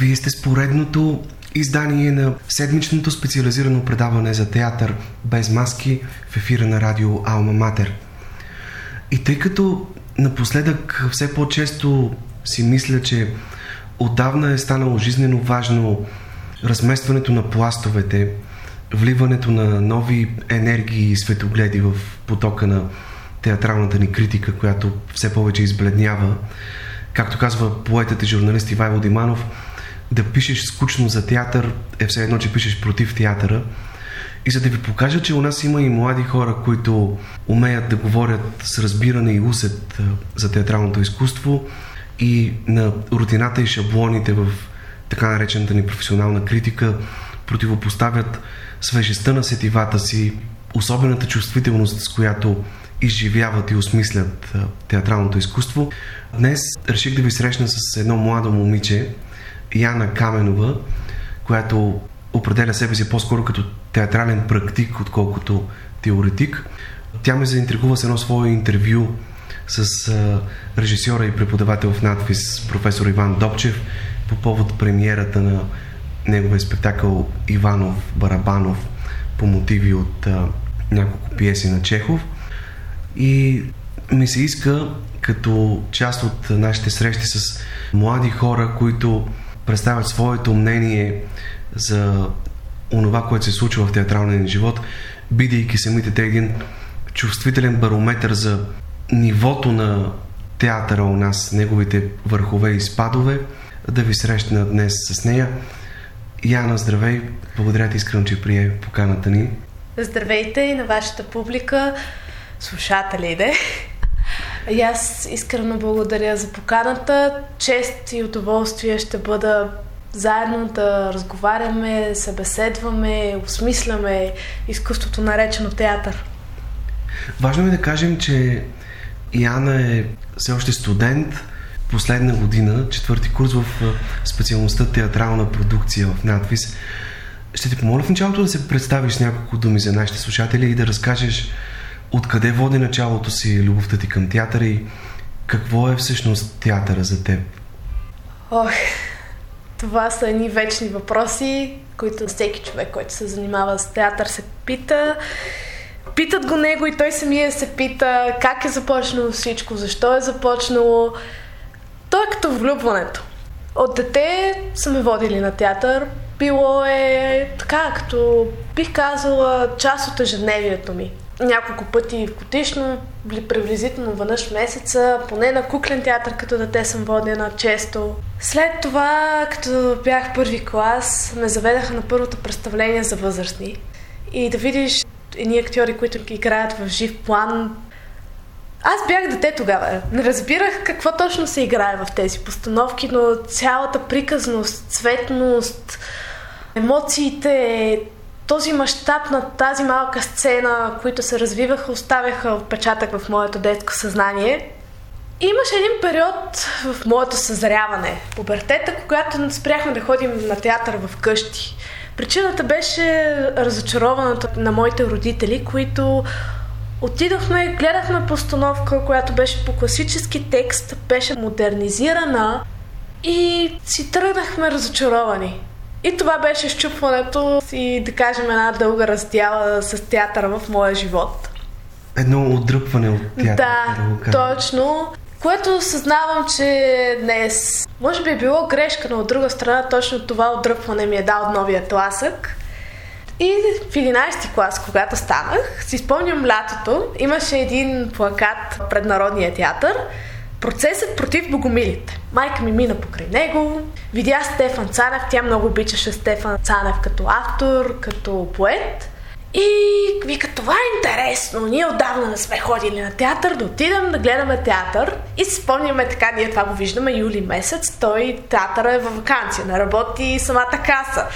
Вие сте с поредното издание на седмичното специализирано предаване за театър без маски в ефира на радио Алма Матер. И тъй като напоследък все по-често си мисля, че отдавна е станало жизнено важно разместването на пластовете, вливането на нови енергии и светогледи в потока на театралната ни критика, която все повече избледнява. Както казва поетът и журналист Ивайло Диманов, да пишеш скучно за театър е все едно, че пишеш против театъра. И за да ви покажа, че у нас има и млади хора, които умеят да говорят с разбиране и усет за театралното изкуство и на рутината и шаблоните в така наречената ни професионална критика противопоставят свежестта на сетивата си, особената чувствителност, с която изживяват и осмислят театралното изкуство. Днес реших да ви срещна с едно младо момиче, Яна Каменова, която определя себе си по-скоро като театрален практик, отколкото теоретик. Тя ме заинтригува с едно свое интервю с а, режисьора и преподавател в надпис професор Иван Добчев по повод премиерата на неговия спектакъл Иванов Барабанов по мотиви от а, няколко пиеси на Чехов. И ми се иска като част от нашите срещи с млади хора, които представят своето мнение за онова, което се случва в театралния ни живот, бидейки самите те един чувствителен барометр за нивото на театъра у нас, неговите върхове и спадове, да ви срещна днес с нея. Яна, здравей! Благодаря ти искрено, че прие поканата ни. Здравейте и на вашата публика, слушателите. И аз искрено благодаря за поканата. Чест и удоволствие ще бъда заедно да разговаряме, събеседваме, осмисляме изкуството наречено театър. Важно е да кажем, че Яна е все още студент, последна година, четвърти курс в специалността театрална продукция в надвис. Ще ти помоля в началото да се представиш няколко думи за нашите слушатели и да разкажеш откъде води началото си любовта ти към театъра и какво е всъщност театъра за теб? Ох, това са едни вечни въпроси, които всеки човек, който се занимава с театър, се пита. Питат го него и той самия се пита как е започнало всичко, защо е започнало. То е като влюбването. От дете са ме водили на театър. Било е така, като бих казала, част от ежедневието ми няколко пъти годишно, приблизително веднъж месеца, поне на куклен театър като дете съм водена често. След това, като бях първи клас, ме заведаха на първото представление за възрастни. И да видиш едни актьори, които играят в жив план. Аз бях дете тогава. Не разбирах какво точно се играе в тези постановки, но цялата приказност, цветност, емоциите, този мащаб на тази малка сцена, които се развиваха, оставяха отпечатък в моето детско съзнание. Имаше един период в моето съзряване, пубертета, когато спряхме да ходим на театър в къщи. Причината беше разочарованата на моите родители, които отидохме, гледахме постановка, която беше по класически текст, беше модернизирана и си тръгнахме разочаровани. И това беше щупването и, да кажем, една дълга раздяла с театъра в моя живот. Едно отдръпване от театъра. Да, да точно. Което съзнавам, че днес може би е било грешка, но от друга страна точно това отдръпване ми е дал новия тласък. И в 11 клас, когато станах, си спомням лятото, имаше един плакат пред Народния театър – Процесът против богомилите. Майка ми мина покрай него, видя Стефан Цанев, тя много обичаше Стефан Цанев като автор, като поет. И вика, това е интересно. Ние отдавна не сме ходили на театър, да отидем да гледаме театър. И си спомняме така, ние това го виждаме юли месец. Той театъра е във вакансия, не работи самата каса.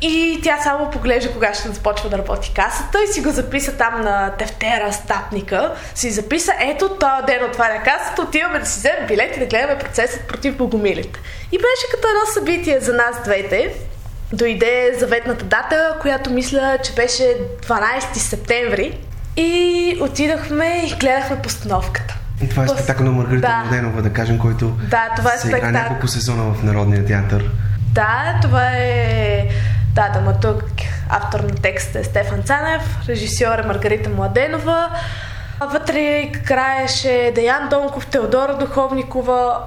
И тя само поглежда кога ще започва да работи касата и си го записа там на тефтера, статника. Си записа, ето, този ден отваря касата, отиваме да си вземем билет и да гледаме процесът против богомилите. И беше като едно събитие за нас двете. Дойде заветната дата, която мисля, че беше 12 септември. И отидохме и гледахме постановката. И това е спектакъл на Маргарита да. Младенова, да кажем, който да, това е се игра няколко сезона в Народния театър. Да, това е да, драматург, автор на текста е Стефан Цанев, режисьор е Маргарита Младенова. Вътре краеше Деян Донков, Теодора Духовникова,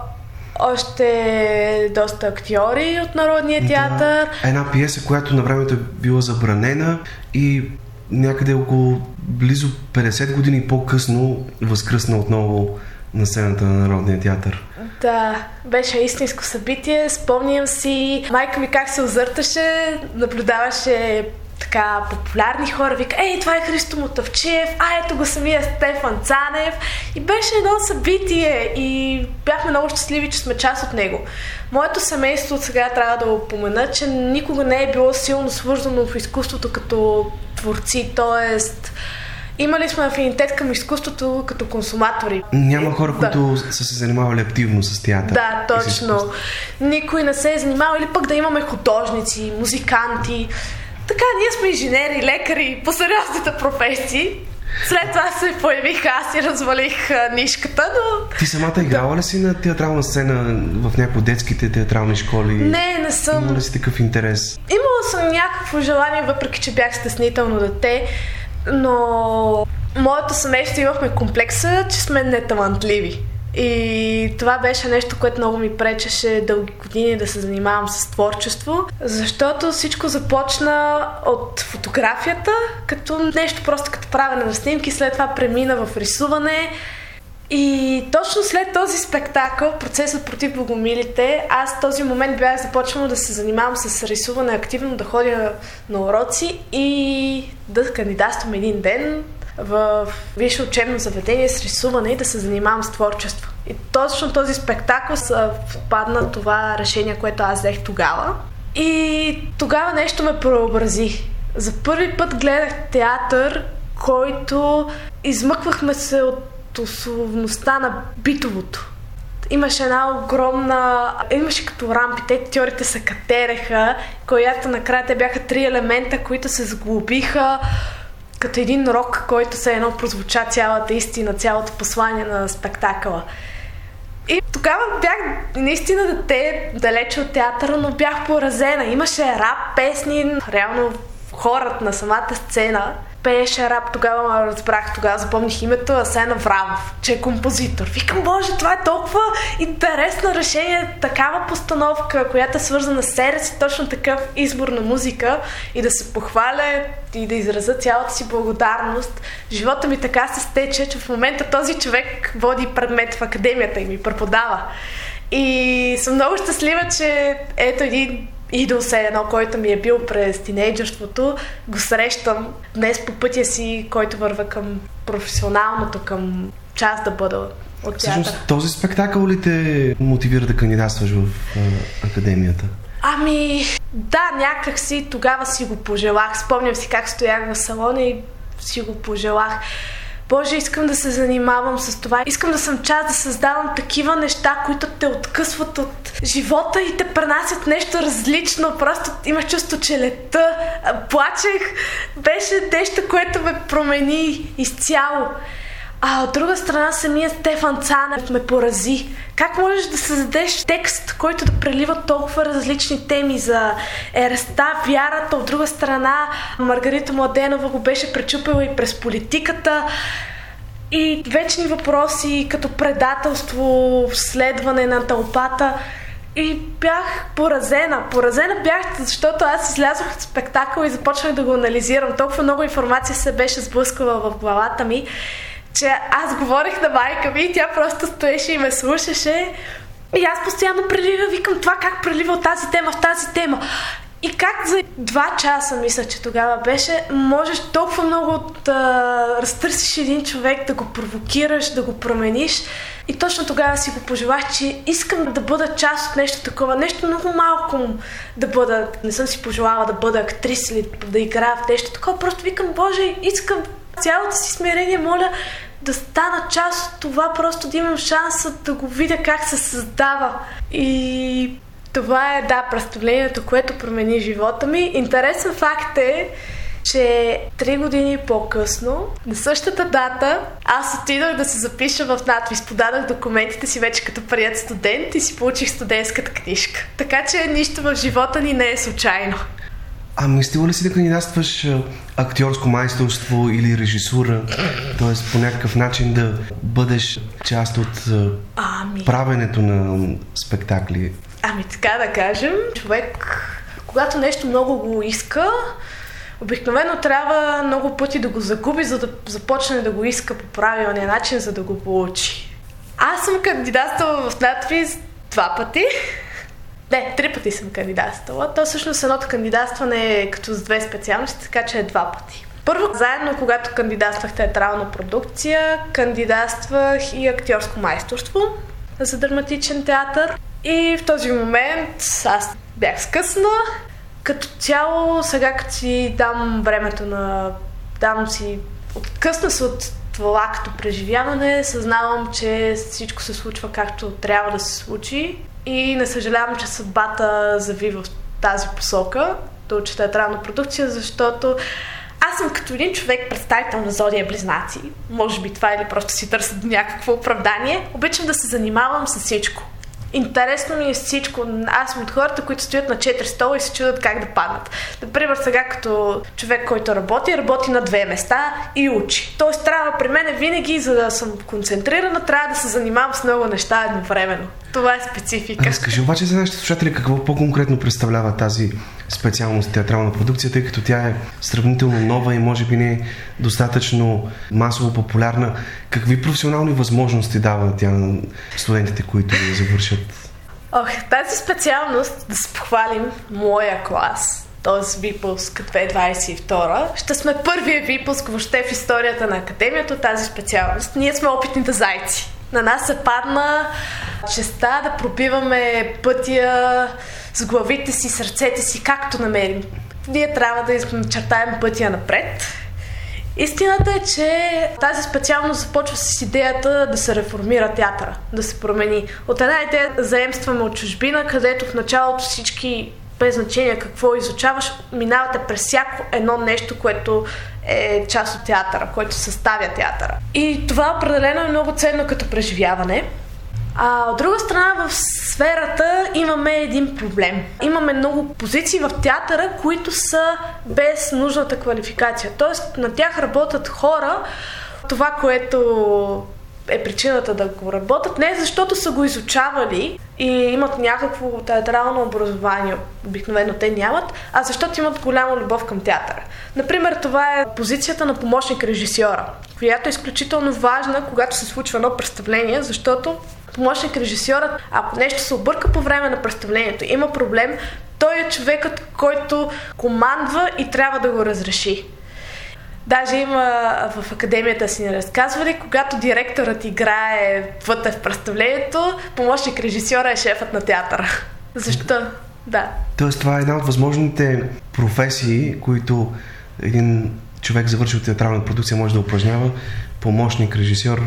още доста актьори от Народния театър. Да. Една пиеса, която на времето е била забранена и някъде около близо 50 години по-късно възкръсна отново на сцената на Народния театър. Да, беше истинско събитие. Спомням си майка ми как се озърташе, наблюдаваше така популярни хора, вика, ей, това е Христо Мотавчиев, а ето го самия Стефан Цанев. И беше едно събитие и бяхме много щастливи, че сме част от него. Моето семейство сега трябва да упомена, че никога не е било силно свързано в изкуството като творци, т.е. Имали сме афинитет към изкуството като консуматори. Няма хора, да. които са се занимавали активно с театър. Да, точно. Никой не се е занимавал или пък да имаме художници, музиканти. Така, ние сме инженери, лекари, по сериозните професии. След това се появих аз и развалих а, нишката, но... Ти самата играла ли си на театрална сцена в някои детските театрални школи? Не, не съм. Имала ли си такъв интерес? Имала съм някакво желание, въпреки че бях стеснително дете, но моето семейство имахме комплекса, че сме неталантливи. И това беше нещо, което много ми пречеше дълги години да се занимавам с творчество, защото всичко започна от фотографията, като нещо просто като правене на снимки, след това премина в рисуване. И точно след този спектакъл, процесът против богомилите, аз този момент бях започнала да се занимавам с рисуване активно, да ходя на уроци и да кандидатствам един ден в висше учебно заведение с рисуване и да се занимавам с творчество. И точно този спектакъл впадна това решение, което аз взех тогава. И тогава нещо ме преобрази. За първи път гледах театър, който измъквахме се от условността на битовото. Имаше една огромна... Имаше като рампи, те теорите се катереха, която накрая те бяха три елемента, които се сглобиха като един рок, който се едно прозвуча цялата истина, цялото послание на спектакъла. И тогава бях наистина дете, далече от театъра, но бях поразена. Имаше рап песни, реално хората на самата сцена пееше рап, тогава разбрах, тогава запомних името Асена Врамов, че е композитор. Викам, боже, това е толкова интересно решение, такава постановка, която е свързана с себе си, точно такъв избор на музика и да се похваля и да изразя цялата си благодарност. Живота ми така се стече, че в момента този човек води предмет в академията и ми преподава. И съм много щастлива, че ето един идол се едно, който ми е бил през тинейджерството, го срещам днес по пътя си, който върва към професионалното, към част да бъда от театър. Всъщност, този спектакъл ли те мотивира да кандидатстваш в а, академията? Ами, да, някак си тогава си го пожелах. Спомням си как стоях в салона и си го пожелах. Боже, искам да се занимавам с това. Искам да съм част да създавам такива неща, които те откъсват от живота и те пренасят нещо различно. Просто имаш чувство, че лета. Плачех. Беше нещо, което ме промени изцяло. А от друга страна самия Стефан Цанев ме порази. Как можеш да създадеш текст, който да прелива толкова различни теми за ереста, вярата, от друга страна Маргарита Младенова го беше пречупила и през политиката. И вечни въпроси като предателство, следване на тълпата. И бях поразена. Поразена бях, защото аз излязох от спектакъл и започнах да го анализирам. Толкова много информация се беше сблъскала в главата ми че аз говорех на майка ми и тя просто стоеше и ме слушаше. И аз постоянно прелива, викам това как прелива от тази тема в тази тема. И как за два часа, мисля, че тогава беше, можеш толкова много да разтърсиш един човек, да го провокираш, да го промениш. И точно тогава си го пожелах, че искам да бъда част от нещо такова, нещо много малко да бъда. Не съм си пожелала да бъда актрис или да играя в нещо такова, просто викам, Боже, искам цялото си смирение, моля, да стана част от това, просто да имам шанса да го видя как се създава. И това е, да, представлението, което промени живота ми. Интересен факт е, че три години по-късно, на същата дата, аз отидох да се запиша в надвис. Подадах документите си вече като прият студент и си получих студентската книжка. Така че нищо в живота ни не е случайно. А мислила ли си да кандидатстваш актьорско майсторство или режисура? Т.е. по някакъв начин да бъдеш част от ами... правенето на спектакли? Ами така да кажем, човек, когато нещо много го иска, обикновено трябва много пъти да го загуби, за да започне да го иска по правилния начин, за да го получи. Аз съм кандидатствала в надпис два пъти. Не, три пъти съм кандидатствала. То всъщност едното кандидатстване е като с две специалности, така че е два пъти. Първо, заедно, когато кандидатствах театрална продукция, кандидатствах и актьорско майсторство за драматичен театър. И в този момент аз бях скъсна. Като цяло, сега като си дам времето на... дам си... Откъсна се от това като преживяване, съзнавам, че всичко се случва както трябва да се случи и не съжалявам, че съдбата зави в тази посока да уча театрална продукция, защото аз съм като един човек, представител на Зодия Близнаци. Може би това или просто си търся някакво оправдание. Обичам да се занимавам с всичко. Интересно ми е всичко. Аз съм от хората, които стоят на 4 стола и се чудят как да паднат. Например, сега като човек, който работи, работи на две места и учи. Тоест трябва при мен винаги, за да съм концентрирана, трябва да се занимавам с много неща едновременно. Това е специфика. Разкажи обаче за нашите слушатели какво по-конкретно представлява тази специалност театрална продукция, тъй като тя е сравнително нова и може би не е достатъчно масово популярна. Какви професионални възможности дава тя на студентите, които завършат? Ох, тази специалност, да се похвалим, моя клас, т.е. випуск 2022, ще сме първия випуск въобще в историята на Академията от тази специалност. Ние сме опитните зайци. На нас се падна честа да пробиваме пътя с главите си, сърцете си, както намерим. Ние трябва да начертаем пътя напред. Истината е, че тази специалност започва с идеята да се реформира театъра, да се промени. От една идея заемстваме от чужбина, където в началото всички без значение какво изучаваш, минавате през всяко едно нещо, което е част от театъра, което съставя театъра. И това определено е много ценно като преживяване. А от друга страна, в сферата имаме един проблем. Имаме много позиции в театъра, които са без нужната квалификация. Тоест, на тях работят хора, това, което е причината да го работят, не защото са го изучавали и имат някакво театрално образование, обикновено те нямат, а защото имат голяма любов към театъра. Например, това е позицията на помощник режисьора, която е изключително важна, когато се случва едно представление, защото помощник режисьорът, ако нещо се обърка по време на представлението, има проблем, той е човекът, който командва и трябва да го разреши. Даже има в академията си ни разказвали, когато директорът играе вътре в представлението, помощник режисьора е шефът на театъра. Защо? Да. Тоест това е една от възможните професии, които един човек завършил театрална продукция може да упражнява. Помощник, режисьор,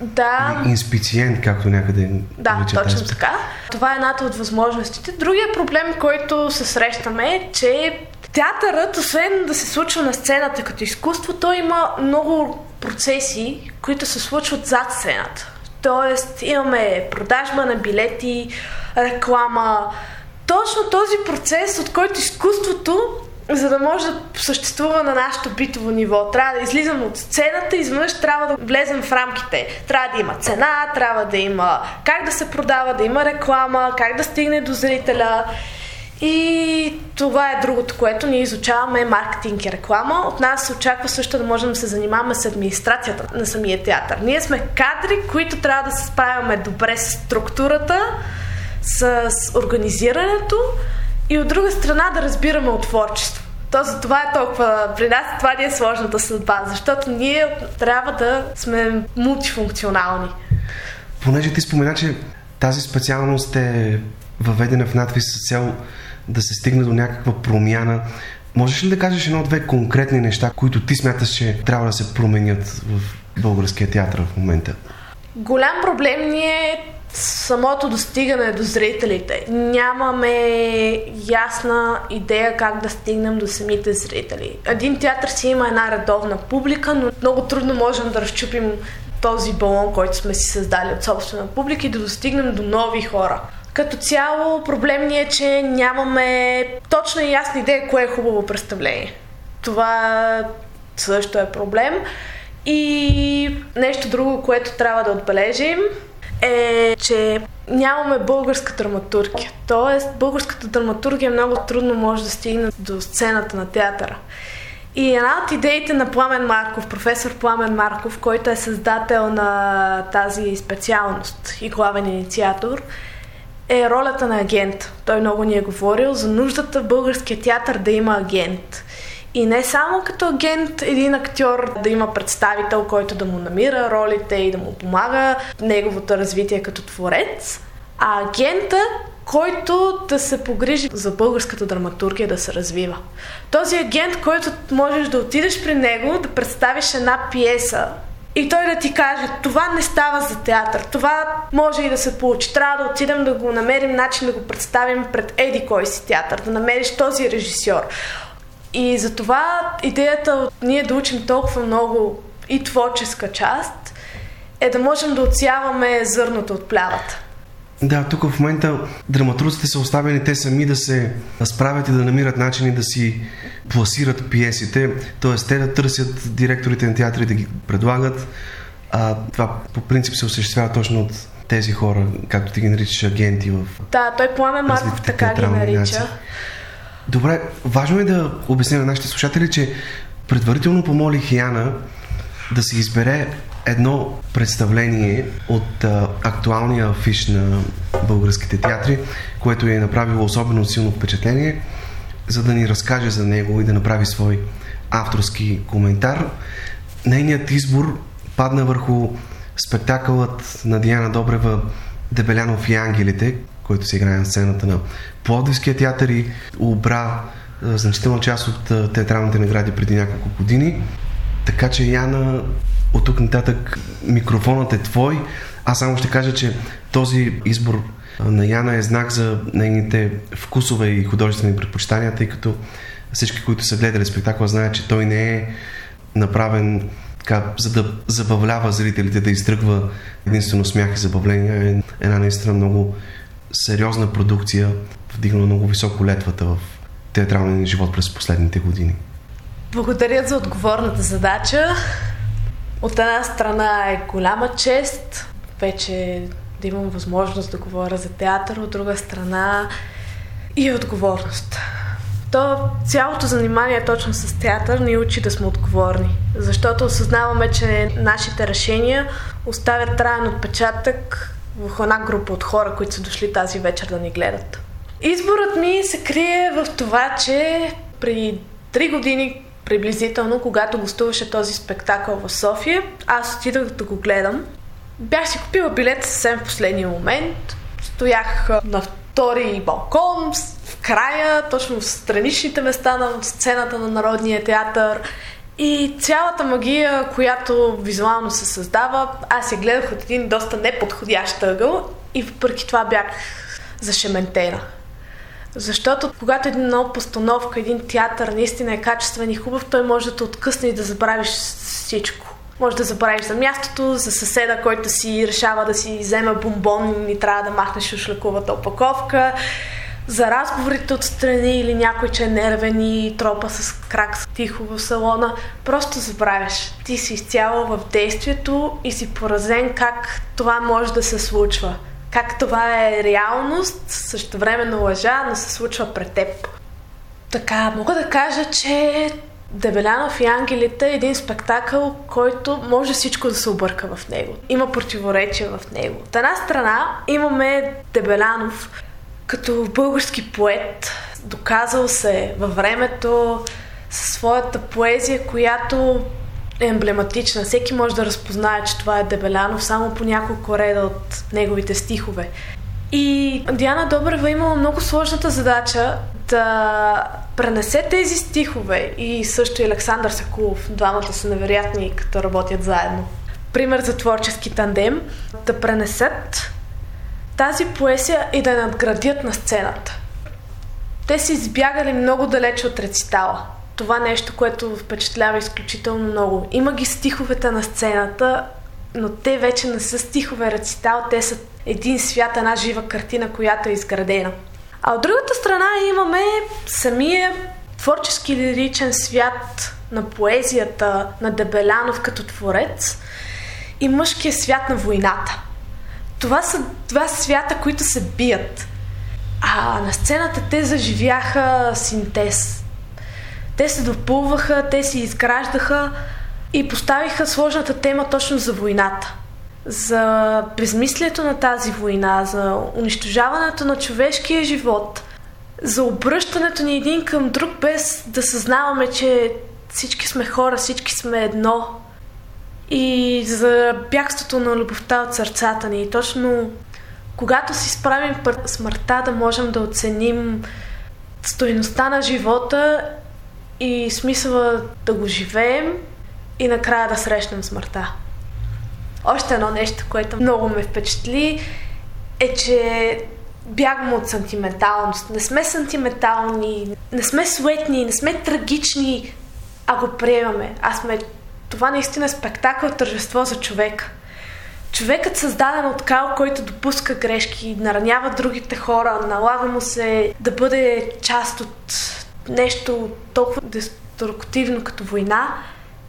да. Инспициент, както някъде. Да, точно тази. така. Това е едната от възможностите. Другия проблем, който се срещаме е, че театърът, освен да се случва на сцената като изкуство, той има много процеси, които се случват зад сцената. Тоест, имаме продажба на билети, реклама. Точно този процес, от който изкуството за да може да съществува на нашето битово ниво. Трябва да излизаме от сцената изведнъж трябва да влезем в рамките. Трябва да има цена, трябва да има как да се продава, да има реклама, как да стигне до зрителя. И това е другото, което ние изучаваме маркетинг и реклама. От нас се очаква също да можем да се занимаваме с администрацията на самия театър. Ние сме кадри, които трябва да се справяме добре с структурата, с организирането и от друга страна да разбираме от творчество. То за това е толкова, при нас това ни е сложната съдба, защото ние трябва да сме мултифункционални. Понеже ти спомена, че тази специалност е въведена в надвис с цел да се стигне до някаква промяна. Можеш ли да кажеш едно-две конкретни неща, които ти смяташ, че трябва да се променят в българския театър в момента? Голям проблем ни е самото достигане до зрителите. Нямаме ясна идея как да стигнем до самите зрители. Един театър си има една редовна публика, но много трудно можем да разчупим този балон, който сме си създали от собствена публика и да достигнем до нови хора. Като цяло проблем ни е, че нямаме точна и ясна идея кое е хубаво представление. Това също е проблем. И нещо друго, което трябва да отбележим е, че нямаме българска драматургия. Тоест, българската драматургия много трудно може да стигне до сцената на театъра. И една от идеите на Пламен Марков, професор Пламен Марков, който е създател на тази специалност и главен инициатор, е ролята на агент. Той много ни е говорил за нуждата в българския театър да има агент. И не само като агент един актьор да има представител, който да му намира ролите и да му помага неговото развитие като творец, а агента, който да се погрижи за българската драматургия да се развива. Този агент, който можеш да отидеш при него, да представиш една пиеса и той да ти каже, това не става за театър, това може и да се получи. Трябва да отидем да го намерим начин да го представим пред еди кой си театър, да намериш този режисьор. И затова идеята от ние да учим толкова много и творческа част е да можем да отсяваме зърното от плявата. Да, тук в момента драматурците са оставени те сами да се справят и да намират начини да си пласират пиесите, т.е. те да търсят директорите на театри да ги предлагат. А това по принцип се осъществява точно от тези хора, както ти ги наричаш агенти в. Да, той Пламен Марков така ги нарича. Добре, важно е да обясним на нашите слушатели, че предварително помолих Яна да се избере едно представление от а, актуалния афиш на българските театри, което е направило особено силно впечатление, за да ни разкаже за него и да направи свой авторски коментар. Нейният избор падна върху спектакълът на Диана Добрева Дебелянов и ангелите, който се играе на сцената на Пловдивския театър и обра значителна част от театралните награди преди няколко години. Така че, Яна, от тук нататък микрофонът е твой. Аз само ще кажа, че този избор на Яна е знак за нейните вкусове и художествени предпочитания, тъй като всички, които са гледали спектакъла, знаят, че той не е направен така, за да забавлява зрителите, да изтръгва единствено смях и забавление. Е една наистина много сериозна продукция, вдигна много високо летвата в театралния ни живот през последните години. Благодаря за отговорната задача. От една страна е голяма чест вече да имам възможност да говоря за театър, от друга страна и отговорност. То цялото занимание точно с театър ни учи да сме отговорни, защото осъзнаваме, че нашите решения оставят траен отпечатък в една група от хора, които са дошли тази вечер да ни гледат. Изборът ми се крие в това, че преди три години приблизително, когато гостуваше този спектакъл в София, аз отидах да го гледам. Бях си купила билет съвсем в последния момент. Стоях на втори балкон, в края, точно в страничните места на сцената на Народния театър. И цялата магия, която визуално се създава, аз я гледах от един доста неподходящ ъгъл и въпреки това бях зашементена. Защото когато една постановка, един театър наистина е качествен и хубав, той може да те откъсне и да забравиш всичко. Може да забравиш за мястото, за съседа, който си решава да си вземе бомбон и трябва да махнеш ушлековата опаковка, за разговорите отстрани или някой, че е нервен и тропа с крак тихо в салона. Просто забравяш. Ти си изцяло в действието и си поразен как това може да се случва как това е реалност, също времено лъжа, но се случва пред теб. Така, мога да кажа, че Дебелянов и ангелите е един спектакъл, който може всичко да се обърка в него. Има противоречия в него. От една страна имаме Дебелянов като български поет, доказал се във времето със своята поезия, която е емблематична. Всеки може да разпознае, че това е Дебелянов само по няколко реда от неговите стихове. И Диана Добрева имала много сложната задача да пренесе тези стихове и също и Александър Сакулов, двамата са невероятни, като работят заедно. Пример за творчески тандем, да пренесат тази поесия и да я надградят на сцената. Те са избягали много далече от рецитала. Това нещо, което впечатлява изключително много. Има ги стиховете на сцената, но те вече не са стихове рецитал, те са един свят, една жива картина, която е изградена. А от другата страна имаме самия творчески лиричен свят на поезията на Дебелянов като творец и мъжкия свят на войната. Това са два свята, които се бият. А на сцената те заживяха синтез. Те се допълваха, те се изграждаха и поставиха сложната тема точно за войната. За безмислието на тази война, за унищожаването на човешкия живот, за обръщането ни един към друг, без да съзнаваме, че всички сме хора, всички сме едно. И за бягството на любовта от сърцата ни. И точно когато си справим смъртта, да можем да оценим стоеността на живота и смисъла да го живеем и накрая да срещнем смъртта. Още едно нещо, което много ме впечатли е, че бягаме от сантименталност. Не сме сантиментални, не сме суетни, не сме трагични, а го приемаме. А сме... Това наистина е спектакъл, тържество за човека. Човекът създаден от кал, който допуска грешки, наранява другите хора, налага му се да бъде част от нещо толкова деструктивно като война,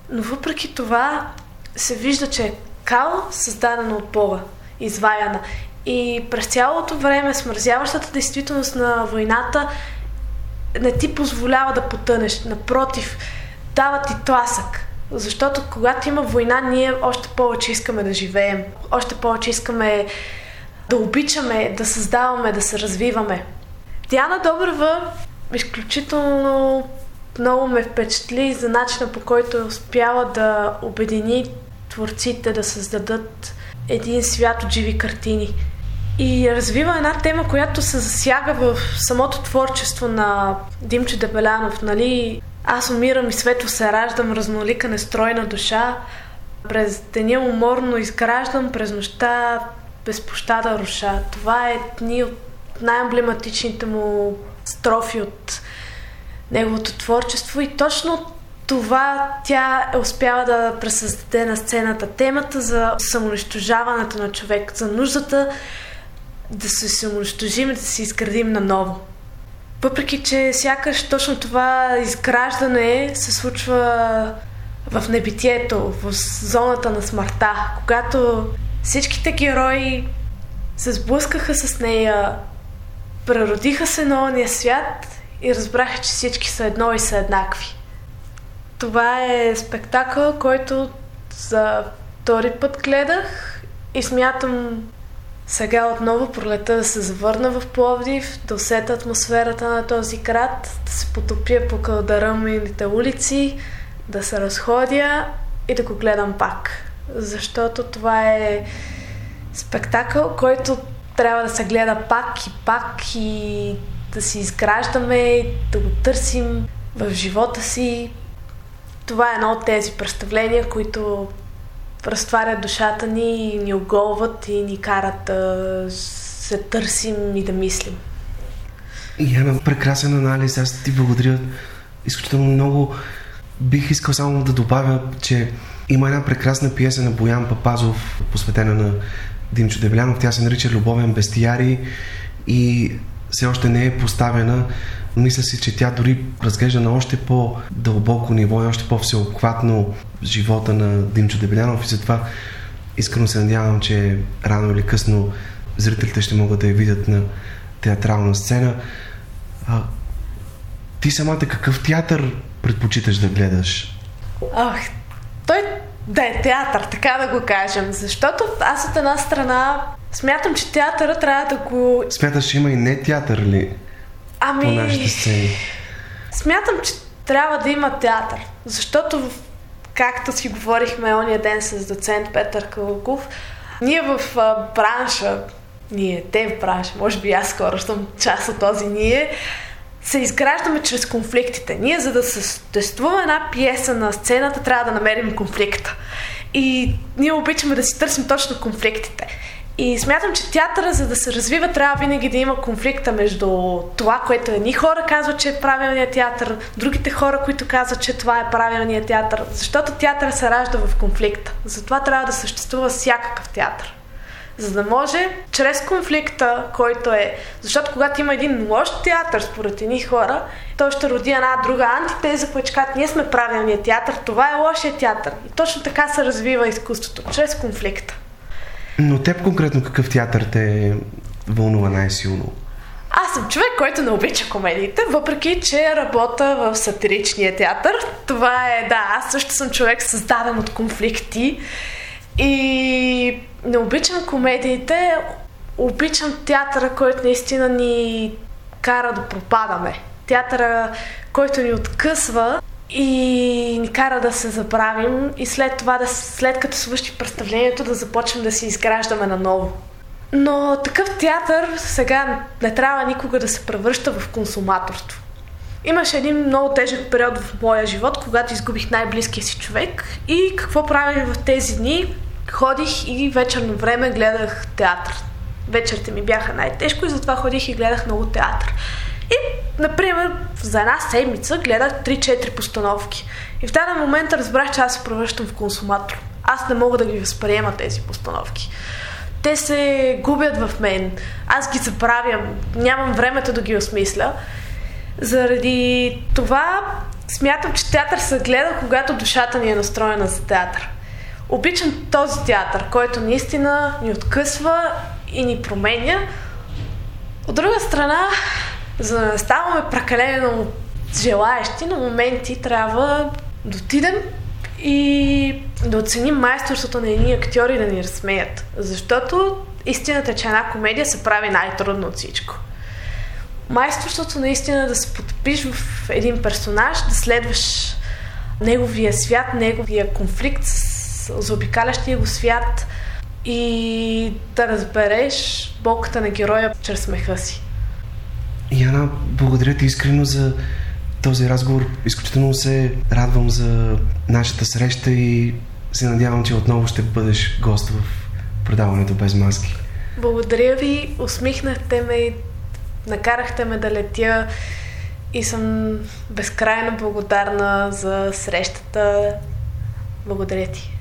но въпреки това се вижда, че е кал, създадена от Бога, изваяна. И през цялото време смързяващата действителност на войната не ти позволява да потънеш. Напротив, дава ти тласък. Защото когато има война, ние още повече искаме да живеем. Още повече искаме да обичаме, да създаваме, да се развиваме. Диана Добрева изключително много ме впечатли за начина по който е успяла да обедини творците да създадат един свят от живи картини. И развива една тема, която се засяга в самото творчество на Димчо Дебелянов. Нали? Аз умирам и свето се раждам, разнолика нестройна душа. През деня уморно изграждам, през нощта безпощада руша. Това е едни от най-емблематичните му строфи от неговото творчество и точно това тя е успяла да пресъздаде на сцената темата за самоунищожаването на човек, за нуждата да се самоунищожим и да се изградим наново. Въпреки, че сякаш точно това изграждане се случва в небитието, в зоната на смъртта, когато всичките герои се сблъскаха с нея, преродиха се на ония свят и разбраха, че всички са едно и са еднакви. Това е спектакъл, който за втори път гледах и смятам сега отново пролета да се завърна в Пловдив, да усета атмосферата на този град, да се потопя по кълдарамилите улици, да се разходя и да го гледам пак. Защото това е спектакъл, който трябва да се гледа пак и пак и да си изграждаме, да го търсим в живота си. Това е едно от тези представления, които разтварят душата ни, ни оголват и ни карат да се търсим и да мислим. Яна, прекрасен анализ. Аз ти благодаря изключително много. Бих искал само да добавя, че има една прекрасна пиеса на Боян Папазов, посветена на Димчо Дебелянов. Тя се нарича Любовен бестиарий и все още не е поставена. Мисля си, че тя дори разглежда на още по-дълбоко ниво и още по-всеобхватно живота на Димчо Дебелянов и затова искрено се надявам, че рано или късно зрителите ще могат да я видят на театрална сцена. А, ти самата какъв театър предпочиташ да гледаш? Ах, той да е театър, така да го кажем. Защото аз от една страна смятам, че театъра трябва да го... Смяташ, има и не театър ли? Ами... По нашите сцени. Смятам, че трябва да има театър. Защото, както си говорихме ония ден с доцент Петър Калуков, ние в бранша, ние, те в бранша, може би аз скоро съм част от този ние, се изграждаме чрез конфликтите. Ние, за да съществува една пиеса на сцената, трябва да намерим конфликта. И ние обичаме да си търсим точно конфликтите. И смятам, че театъра, за да се развива, трябва винаги да има конфликта между това, което едни хора казват, че е правилният театър, другите хора, които казват, че това е правилният театър. Защото театъра се ражда в конфликта. Затова трябва да съществува всякакъв театър. За да може, чрез конфликта, който е... Защото когато има един лош театър, според едни хора, той ще роди една друга антитеза, която казват, ние сме правилният театър, това е лошия театър. И точно така се развива изкуството, чрез конфликта. Но теб конкретно какъв театър те вълнува най-силно? Аз съм човек, който не обича комедиите, въпреки че работя в сатиричния театър. Това е, да, аз също съм човек създаден от конфликти и не обичам комедиите, обичам театъра, който наистина ни кара да пропадаме. Театъра, който ни откъсва и ни кара да се забравим и след това, да, след като свърши представлението, да започнем да си изграждаме наново. Но такъв театър сега не трябва никога да се превръща в консуматорство. Имаше един много тежък период в моя живот, когато изгубих най-близкия си човек и какво правих в тези дни? Ходих и вечерно време гледах театър. Вечерите ми бяха най-тежко и затова ходих и гледах много театър. И, например, за една седмица гледах 3-4 постановки. И в даден момент разбрах, че аз се превръщам в консуматор. Аз не мога да ги възприема тези постановки. Те се губят в мен. Аз ги забравям. Нямам времето да ги осмисля. Заради това смятам, че театър се гледа, когато душата ни е настроена за театър. Обичам този театър, който наистина ни откъсва и ни променя. От друга страна, за да не ставаме прекалено желаещи, на моменти трябва да отидем и да оценим майсторството на едни актьори да ни разсмеят. Защото истината е, че една комедия се прави най-трудно от всичко. Майсторството наистина да се потопиш в един персонаж, да следваш неговия свят, неговия конфликт с заобикалящия го свят и да разбереш болката на героя чрез смеха си. Яна, благодаря ти искрено за този разговор. Изключително се радвам за нашата среща и се надявам, че отново ще бъдеш гост в предаването без маски. Благодаря ви, усмихнахте ме, накарахте ме да летя и съм безкрайно благодарна за срещата. Благодаря ти.